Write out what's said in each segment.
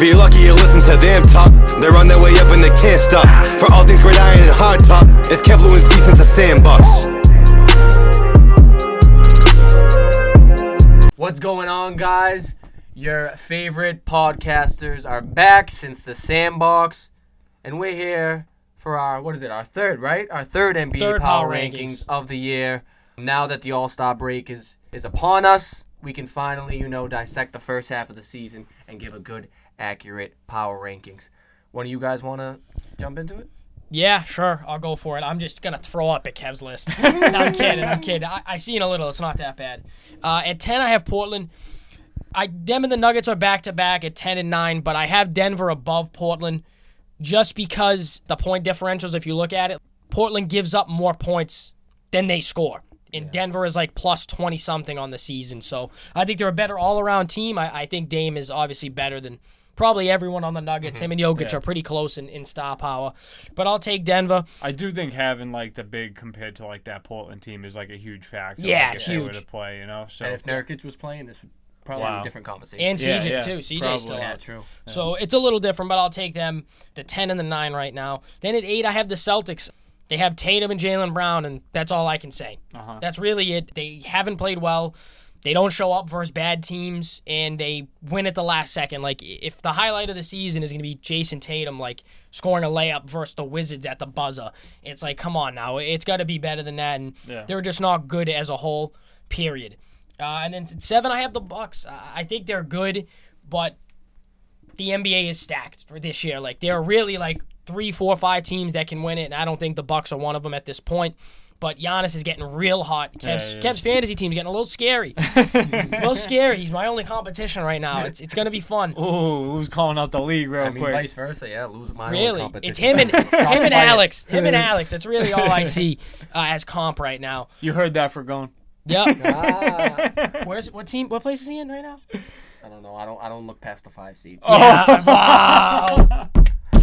If you're lucky, you listen to them talk. They're on their way up and they can't stop. For all things great iron and hard top, it's Kev Lewinsky since the sandbox. What's going on, guys? Your favorite podcasters are back since the sandbox, and we're here for our what is it? Our third, right? Our third NBA Third power, power rankings. rankings. of the year. Now that the All Star break is is upon us, we can finally, you know, dissect the first half of the season and give a good, accurate power rankings. One of you guys want to jump into it? Yeah, sure. I'll go for it. I'm just gonna throw up at Kev's list. no, I'm kidding. I'm kidding. I, I seen a little. It's not that bad. Uh, at ten, I have Portland. I them and the Nuggets are back to back at ten and nine, but I have Denver above Portland, just because the point differentials. If you look at it, Portland gives up more points than they score. And Denver is like plus 20 something on the season. So I think they're a better all around team. I, I think Dame is obviously better than probably everyone on the Nuggets. Him and Jokic Yeah. are pretty close in, in star power. But I'll take Denver. I do think having like the big compared to like that Portland team is like a huge factor. Yeah, like, it's if they were huge. to play, you know. So And if Nurkic was playing, this would probably be Wow. a different conversation. And Yeah, CJ yeah, too. CJ probably. still yeah, out. true. So it's a little different, but I'll take them. The 10 and the 9 right now. Then at 8, I have the Celtics. They have Tatum and Jaylen Brown, and that's all I can say. Uh-huh. That's really it. They haven't played well. They don't show up versus bad teams, and they win at the last second. Like, if the highlight of the season is going to be Jayson Tatum, like, scoring a layup versus the Wizards at the buzzer, it's like, come on now. It's got to be better than that, and Yeah. they're just not good as a whole, period. Uh, and then 7, I have the Bucks. I think they're good, but the NBA is stacked for this year. Like there are really like three, four, five teams that can win it, and I don't think the Bucks are one of them at this point. But Giannis is getting real hot. Kev's, Yeah, yeah. Kev's fantasy team's getting a little scary. a little scary. He's my only competition right now. It's it's gonna be fun. Ooh, who's calling out the league real I mean, quick? vice versa. Yeah, lose my own Really, competition. it's him and him and. Alex. Him and Alex. That's really all I see uh, as comp right now. You heard that for going. Yep. Ah. Where's what team? What place is he in right now? I don't know. I don't. I don't look past the five seeds. Oh. Yeah. Wow.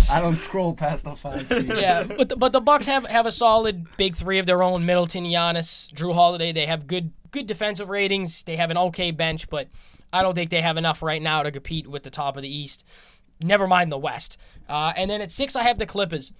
I don't scroll past the five seeds. yeah, but the, but the Bucks have have a solid big three of their own: Middleton, Giannis, Jrue Holiday. They have good good defensive ratings. They have an okay bench, but I don't think they have enough right now to compete with the top of the East. Never mind the West. Uh, and then at six, I have the Clippers.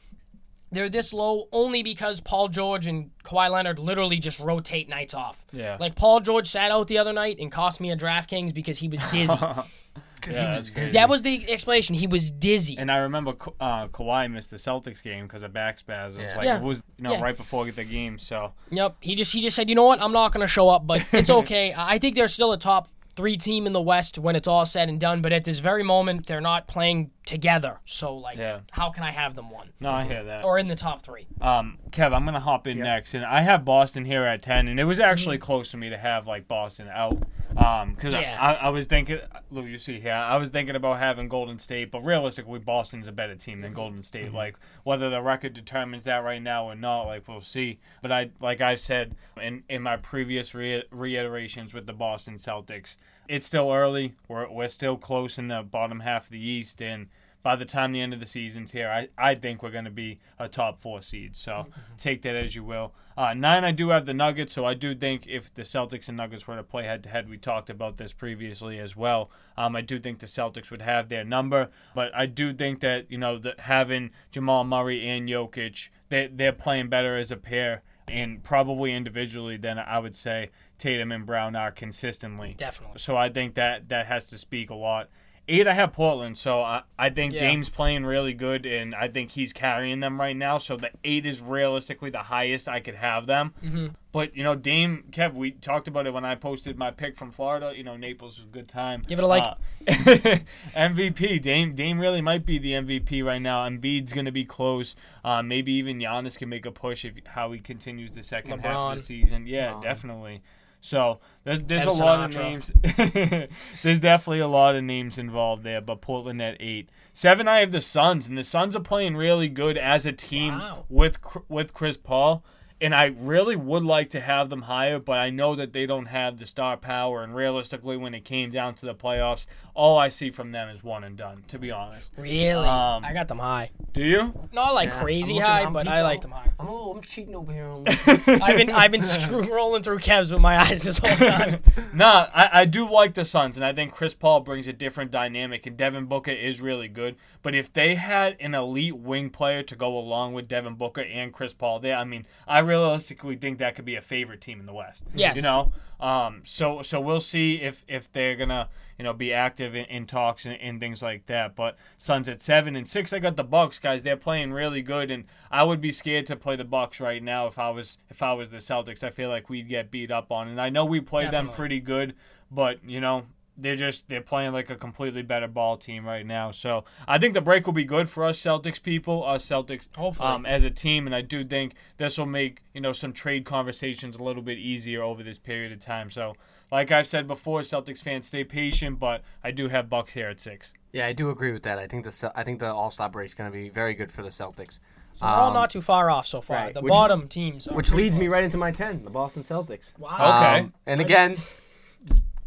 They're this low only because Paul George and Kawhi Leonard literally just rotate nights off. Yeah. Like Paul George sat out the other night and cost me a DraftKings because he was dizzy. because Yeah, he was dizzy. that was the explanation. He was dizzy. And I remember Ka- uh, Kawhi missed the Celtics game because of back spasms. Yeah. Like Yeah. it was, you know, Yeah. right before the game. So Yep. He just he just said, you know what, I'm not gonna show up, but it's okay. I I think they're still a top three team in the West when it's all said and done. But at this very moment, they're not playing together. So like, Yeah. how can I have them one no, I hear that. or in the top three? Um, Kev, I'm gonna hop in next, and I have Boston here at ten, and it was actually close for me to have like Boston out, um, because Yeah. I, I, I was thinking, look, you see here, I was thinking about having Golden State, but realistically, Boston's a better team than Golden State. Like whether the record determines that right now or not, like we'll see. But I, like I said in in my previous re- reiterations with the Boston Celtics, it's still early. We're we're still close in the bottom half of the East, and by the time the end of the season's here, I, I think we're going to be a top four seed. So take that as you will. Uh, nine, I do have the Nuggets, so I do think if the Celtics and Nuggets were to play head to head, we talked about this previously as well. Um, I do think the Celtics would have their number, but I do think that you know that having Jamal Murray and Jokic, they they're playing better as a pair. And probably individually, then I would say Tatum and Brown are consistently. Definitely. So I think that that has to speak a lot. Eight, I have Portland, so I, I think Yeah. Dame's playing really good, and I think he's carrying them right now. So the eight is realistically the highest I could have them. Mm-hmm. But you know, Dame, Kev, we talked about it when I posted my pick from Florida. You know, Naples was a good time. Give it a like. Uh, MVP, Dame, Dame really might be the MVP right now. Embiid's going to be close. Uh, maybe even Giannis can make a push if how he continues the second half of the season. Yeah, LeBron. definitely. So there's there's a lot Sinatra. of names. there's definitely a lot of names involved there, but Portland at eight, seven. I have the Suns, and the Suns are playing really good as a team Wow. with with Chris Paul. And I really would like to have them higher, but I know that they don't have the star power. And realistically, when it came down to the playoffs, all I see from them is one and done. To be honest, Really? Um, I got them high. do you? Not like Yeah, crazy high, but deep I like them high. I'm a little, I'm cheating over here. I've been I've been screw rolling through Cavs with my eyes this whole time. Nah, I, I do like the Suns, and I think Chris Paul brings a different dynamic, and Devin Booker is really good. But if they had an elite wing player to go along with Devin Booker and Chris Paul there, I mean, I realistically think that could be a favorite team in the West. Yes. You know? Um, so so we'll see if, if they're gonna you know be active in, in talks and, and things like that. But Suns at seven and six, I got the Bucks guys. They're playing really good, and I would be scared to play the Bucks right now if I was if I was the Celtics. I feel like we'd get beat up on, and I know we play them pretty good, but you know they're just they're playing like a completely better ball team right now. So I think the break will be good for us Celtics people, us Celtics Hopefully. um, as a team, and I do think this will make you know some trade conversations a little bit easier over this period of time. So like I've said before, Celtics fans stay patient, but I do have Bucks here at six. yeah, I do agree with that. I think the I think the All Star break is going to be very good for the Celtics. So we're all Um, not too far off so far. right, The which- bottom teams. are Which pretty leads me right into my ten, the Boston Celtics. Wow. Okay. Um, and again, there's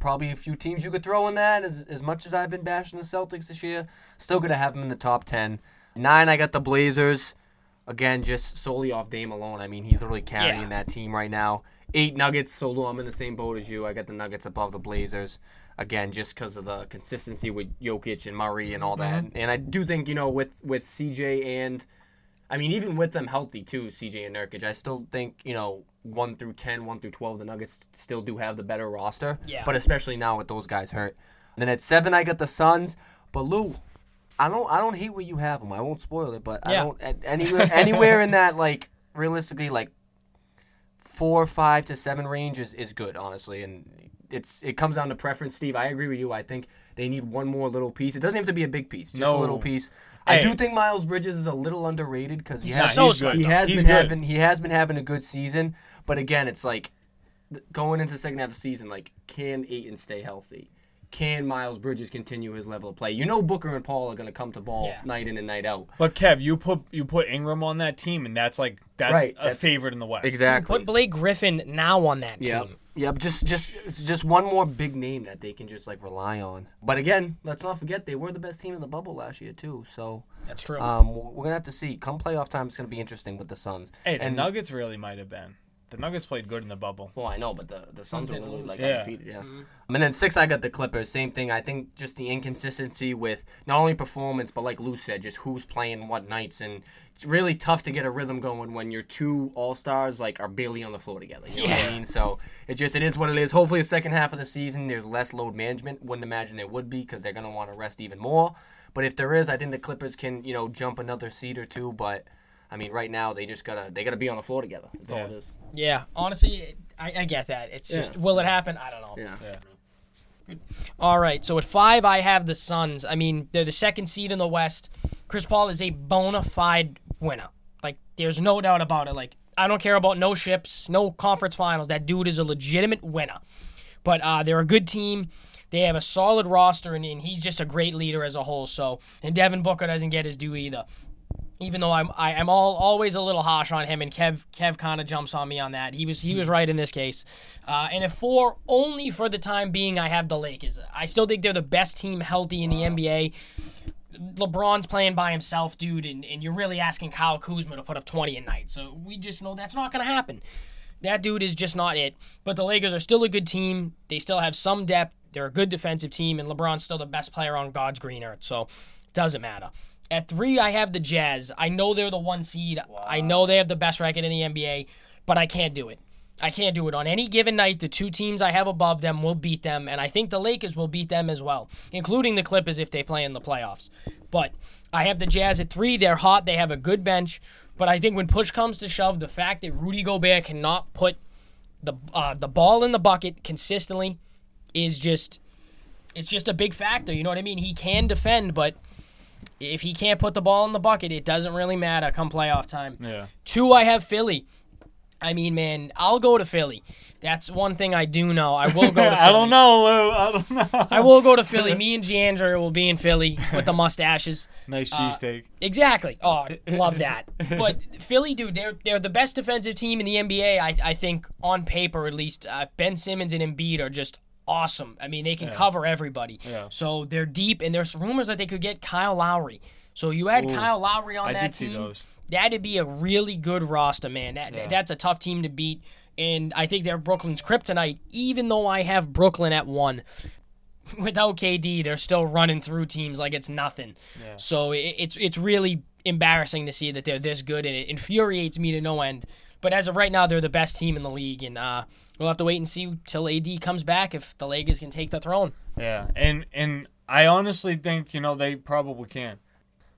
probably a few teams you could throw in that. As, as much as I've been bashing the Celtics this year, still going to have them in the top 10. Nine, I got the Blazers. Again, just solely off Dame alone. I mean, he's literally carrying Yeah. that team right now. Eight Nuggets, solo. I'm in the same boat as you. I got the Nuggets above the Blazers. Again, just because of the consistency with Jokic and Murray and all that. Mm-hmm. And I do think, you know, with, with CJ and I mean, even with them healthy too, CJ and Nurkic, I still think you know one through 10, 1 through twelve, the Nuggets still do have the better roster. Yeah. But especially now with those guys hurt. then at seven, I got the Suns. But Lou, I don't, I don't hate where you have them. I won't spoil it, but I don't at anywhere, anywhere in that like realistically like four, five to seven range is, is good, honestly. And it's it comes down to preference, Steve. I agree with you. I think they need one more little piece. It doesn't have to be a big piece, just a little piece. I do think Miles Bridges is a little underrated because he has so he's smart. good. he has He's been good. having he has been having a good season, but again, it's like going into the second half of the season. Like, can Ayton stay healthy? Can Miles Bridges continue his level of play? You know, Booker and Paul are going to come to ball Yeah. night in and night out. But Kev, you put you put Ingram on that team, and that's like that's Right, a that's- favorite in the West. Exactly. Put Blake Griffin now on that Yep. team. Yep. Just just just one more big name that they can just like rely on. But again, let's not forget they were the best team in the bubble last year too. So That's true. um, we're gonna have to see. Come playoff time, it's gonna be interesting with the Suns. Hey, the and Nuggets really might have been. The Nuggets played good in the bubble. Well, I know, but the the Suns are didn't like Yeah. undefeated. Yeah. Mm-hmm. And then six, I got the Clippers. Same thing. I think just the inconsistency with not only performance, but like Lou said, just who's playing what nights, and it's really tough to get a rhythm going when your two all stars like are barely on the floor together. You know what Yeah. I mean? So it just it is what it is. Hopefully, the second half of the season there's less load management. Wouldn't imagine there would be because they're gonna want to rest even more. But if there is, I think the Clippers can you know jump another seed or two. But I mean, right now they just gotta they gotta be on the floor together. That's all it is. Yeah, honestly, I, I get that. It's just, Yeah. will it happen? I don't know. Yeah. Yeah. All right, so at five, I have the Suns. I mean, they're the second seed in the West. Chris Paul is a bona fide winner. Like, there's no doubt about it. Like, I don't care about no ships, no conference finals. That dude is a legitimate winner. But uh, they're a good team. They have a solid roster, and, and he's just a great leader as a whole. So, and Devin Booker doesn't get his due either. Even though I'm I, I'm all always a little harsh on him, and Kev Kev kind of jumps on me on that. He was he was right in this case. Uh, and at four, only for the time being, I have the Lakers. I still think they're the best team healthy in the NBA. LeBron's playing by himself, dude, and, and you're really asking Kyle Kuzma to put up 20 a night. So we just know that's not going to happen. That dude is just not it. But the Lakers are still a good team. They still have some depth. They're a good defensive team, and LeBron's still the best player on God's green earth. So it doesn't matter. At three, I have the Jazz. I know they're the one seed. I know they have the best record in the NBA, but I can't do it. I can't do it. On any given night, the two teams I have above them will beat them, and I think the Lakers will beat them as well, including the Clippers if they play in the playoffs. But I have the Jazz at three. They're hot. They have a good bench. But I think when push comes to shove, the fact that Rudy Gobert cannot put the uh, the ball in the bucket consistently is just it's just a big factor. You know what I mean? He can defend, but if he can't put the ball in the bucket, it doesn't really matter come playoff time. Yeah. Two, I have Philly. I mean, man, I'll go to Philly. That's one thing I do know. I will go to Philly. I don't know, Lou. I don't know. I will go to Philly. Me and Giandra will be in Philly with the mustaches. Nice Uh, cheesesteak. Exactly. Oh, love that. But Philly, dude, they're they're the best defensive team in the NBA. I I think on paper at least. Uh, ben Simmons and Embiid are just awesome. I mean, they can cover everybody. Yeah. So they're deep, and there's rumors that they could get Kyle Lowry. So you had Ooh. Kyle Lowry on I that team. That'd be a really good roster, man. That, Yeah. That's a tough team to beat. And I think they're Brooklyn's kryptonite, even though I have Brooklyn at one. Without KD, they're still running through teams like it's nothing. Yeah. So it, it's it's really embarrassing to see that they're this good, and it infuriates me to no end. But as of right now, they're the best team in the league, and uh, we'll have to wait and see till AD comes back if the Lakers can take the throne. Yeah, and and I honestly think you know they probably can,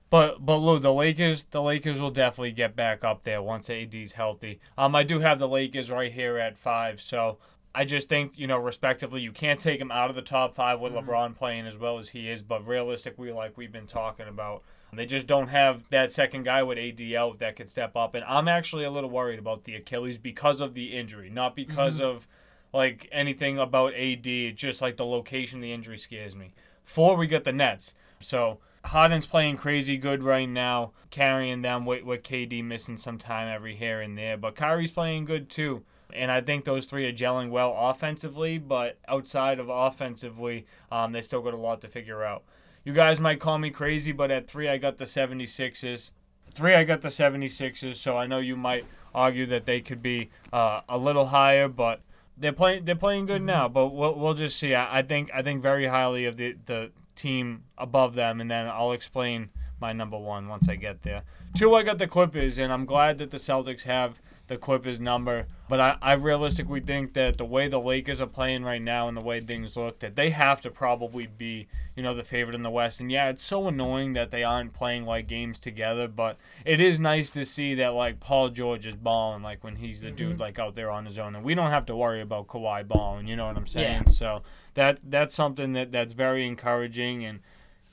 but but look, the Lakers the Lakers will definitely get back up there once AD's healthy. Um, I do have the Lakers right here at five, so I just think you know respectively you can't take them out of the top five with LeBron playing as well as he is, but realistically, like we've been talking about. They just don't have that second guy with ADL that could step up, and I'm actually a little worried about the Achilles because of the injury, not because of like anything about AD. Just like the location the injury scares me. Four, we get the Nets. So Harden's playing crazy good right now, carrying them with, with KD missing some time every here and there. But Kyrie's playing good too. And I think those three are gelling well offensively, but outside of offensively, um, they still got a lot to figure out. You guys might call me crazy, but at three, I got the 76ers. Three, I got the 76ers, so I know you might argue that they could be uh, a little higher, but they're playing they're playing good now. But we'll, we'll just see. I, I think I think very highly of the the team above them, and then I'll explain my number one once I get there. Two, I got the Clippers, and I'm glad that the Celtics have the Clippers number. But I, I realistically think that the way the Lakers are playing right now and the way things look, that they have to probably be, you know, the favorite in the West. And yeah, it's so annoying that they aren't playing like games together, but it is nice to see that like Paul George is balling like when he's the dude mm-hmm. like out there on his own, and we don't have to worry about Kawhi balling. You know what I'm saying? Yeah. So that that's something that that's very encouraging, and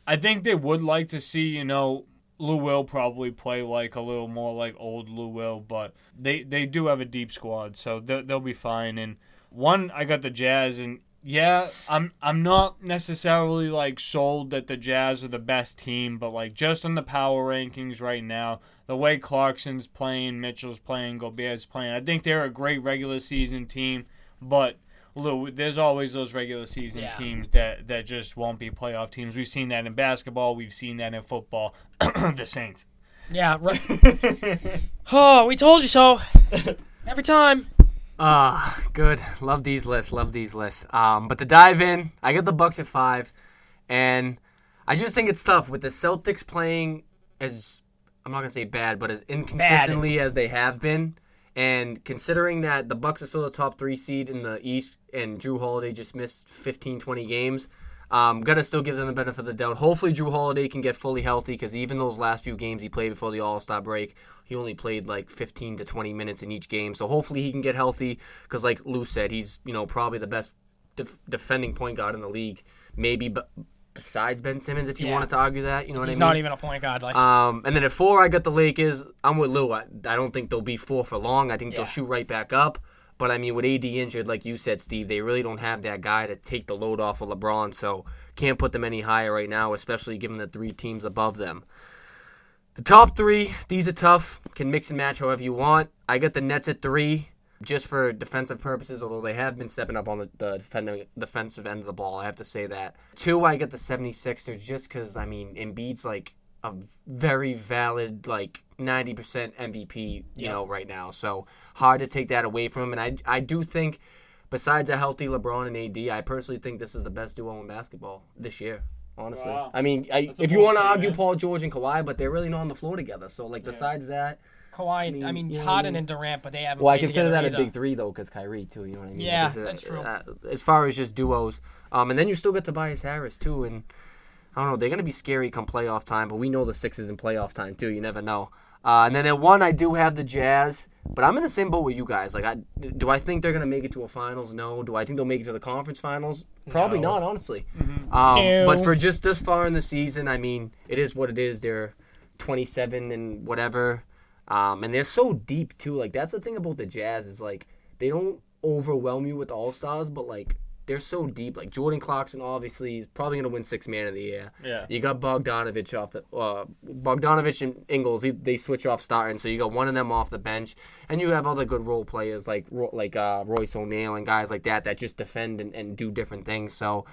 I think they would like to see, you know, Lou will probably play like a little more like old Lou will, but they they do have a deep squad, so they'll, they'll be fine. And one, I got the Jazz, and yeah, I'm I'm not necessarily like sold that the Jazz are the best team, but like just on the power rankings right now, the way Clarkson's playing, Mitchell's playing, Gobert's playing, I think they're a great regular season team, but. Lou, there's always those regular season Yeah. teams that, that just won't be playoff teams. We've seen that in basketball. We've seen that in football. the Saints. Yeah. Right. oh, we told you so. Every time. Ah, good. Love these lists. Love these lists. Um, but to dive in, I get the Bucks at five, and I just think it's tough with the Celtics playing as I'm not gonna say bad, but as inconsistently as they have been, and considering that the Bucks are still the top three seed in the East, and Jrue Holiday just missed 15, 20 games. Um, gotta still give them the benefit of the doubt. Hopefully, Jrue Holiday can get fully healthy because even those last few games he played before the All Star break, he only played like 15 to 20 minutes in each game. So hopefully he can get healthy because, like Lou said, he's you know probably the best def- defending point guard in the league. Maybe b- besides Ben Simmons, if you Yeah. wanted to argue that, you know what He's I mean. not even a point guard. Like Um, and then at four, I got the Lakers. I'm with Lou. I, I don't think they'll be four for long. I think they'll shoot right back up. But I mean, with AD injured, like you said, Steve, they really don't have that guy to take the load off of LeBron. So can't put them any higher right now, especially given the three teams above them. The top three, these are tough. Can mix and match however you want. I got the Nets at three, just for defensive purposes, although they have been stepping up on the, the defending, defensive end of the ball. I have to say that. Two, I get the 76ers just because, I mean, Embiid's like a very valid, like 90% MVP, you Yeah. know, right now. So hard to take that away from him. And I, I do think, besides a healthy LeBron and AD, I personally think this is the best duo in basketball this year. Honestly, Wow. I mean, I, if you want to argue statement. Paul George and Kawhi, but they're really not on the floor together. So, like, besides that, Kawhi, I mean, mean, you know what I Harden mean? and Durant, but they haven't. well, I consider that together a big three though, because Kyrie too. You know what I mean? Yeah, Like, it's, uh, that's true. uh, as far as just duos, um, and then you still get Tobias Harris too, and I don't know. They're gonna be scary come playoff time, but we know the Sixers in playoff time too. You never know. Uh, and then at one, I do have the Jazz, but I'm in the same boat with you guys. Like, I do I think they're gonna make it to a finals? No. Do I think they'll make it to the conference finals? Probably No. not, honestly. Mm-hmm. Um, but for just this far in the season, I mean, it is what it is. They're 27 and whatever. Um, and they're so deep too. Like that's the thing about the Jazz is like they don't overwhelm you with all stars, but like they're so deep. Like Jordan Clarkson, obviously, is probably gonna win six man of the year. Yeah. You got Bogdanovich off the uh, Bogdanovich and Ingles. They, they switch off starting, so you got one of them off the bench, and you have other good role players like like uh, Royce O'Neale and guys like that that just defend and, and do different things. So.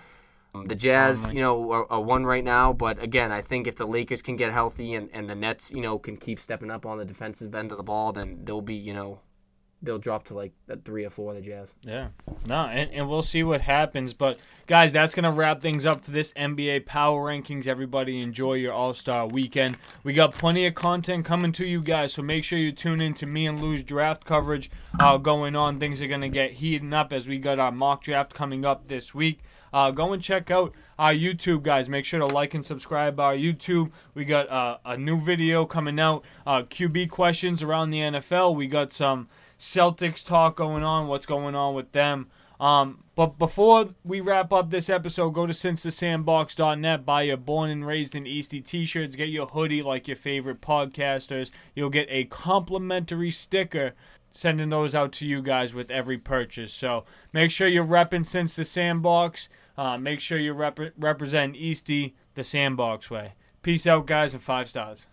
The Jazz, you know, are, are one right now, but again, I think if the Lakers can get healthy and, and the Nets, you know, can keep stepping up on the defensive end of the ball, then they'll be, you know, they'll drop to like three or four. The Jazz. Yeah. No, and, and we'll see what happens. But, guys, that's going to wrap things up for this NBA Power Rankings. Everybody enjoy your All Star weekend. We got plenty of content coming to you guys, so make sure you tune in to me and Lou's draft coverage uh, going on. Things are going to get heating up as we got our mock draft coming up this week. Uh, go and check out our YouTube, guys. Make sure to like and subscribe our YouTube. We got uh, a new video coming out. Uh, QB questions around the NFL. We got some Celtics talk going on. What's going on with them? Um, but before we wrap up this episode, go to sincethesandbox.net, buy your Born and Raised in Eastie t-shirts, get your hoodie like your favorite podcasters. You'll get a complimentary sticker sending those out to you guys with every purchase. So make sure you're repping Since the Sandbox. Uh, make sure you rep- represent Eastie the Sandbox way. Peace out, guys, and five stars.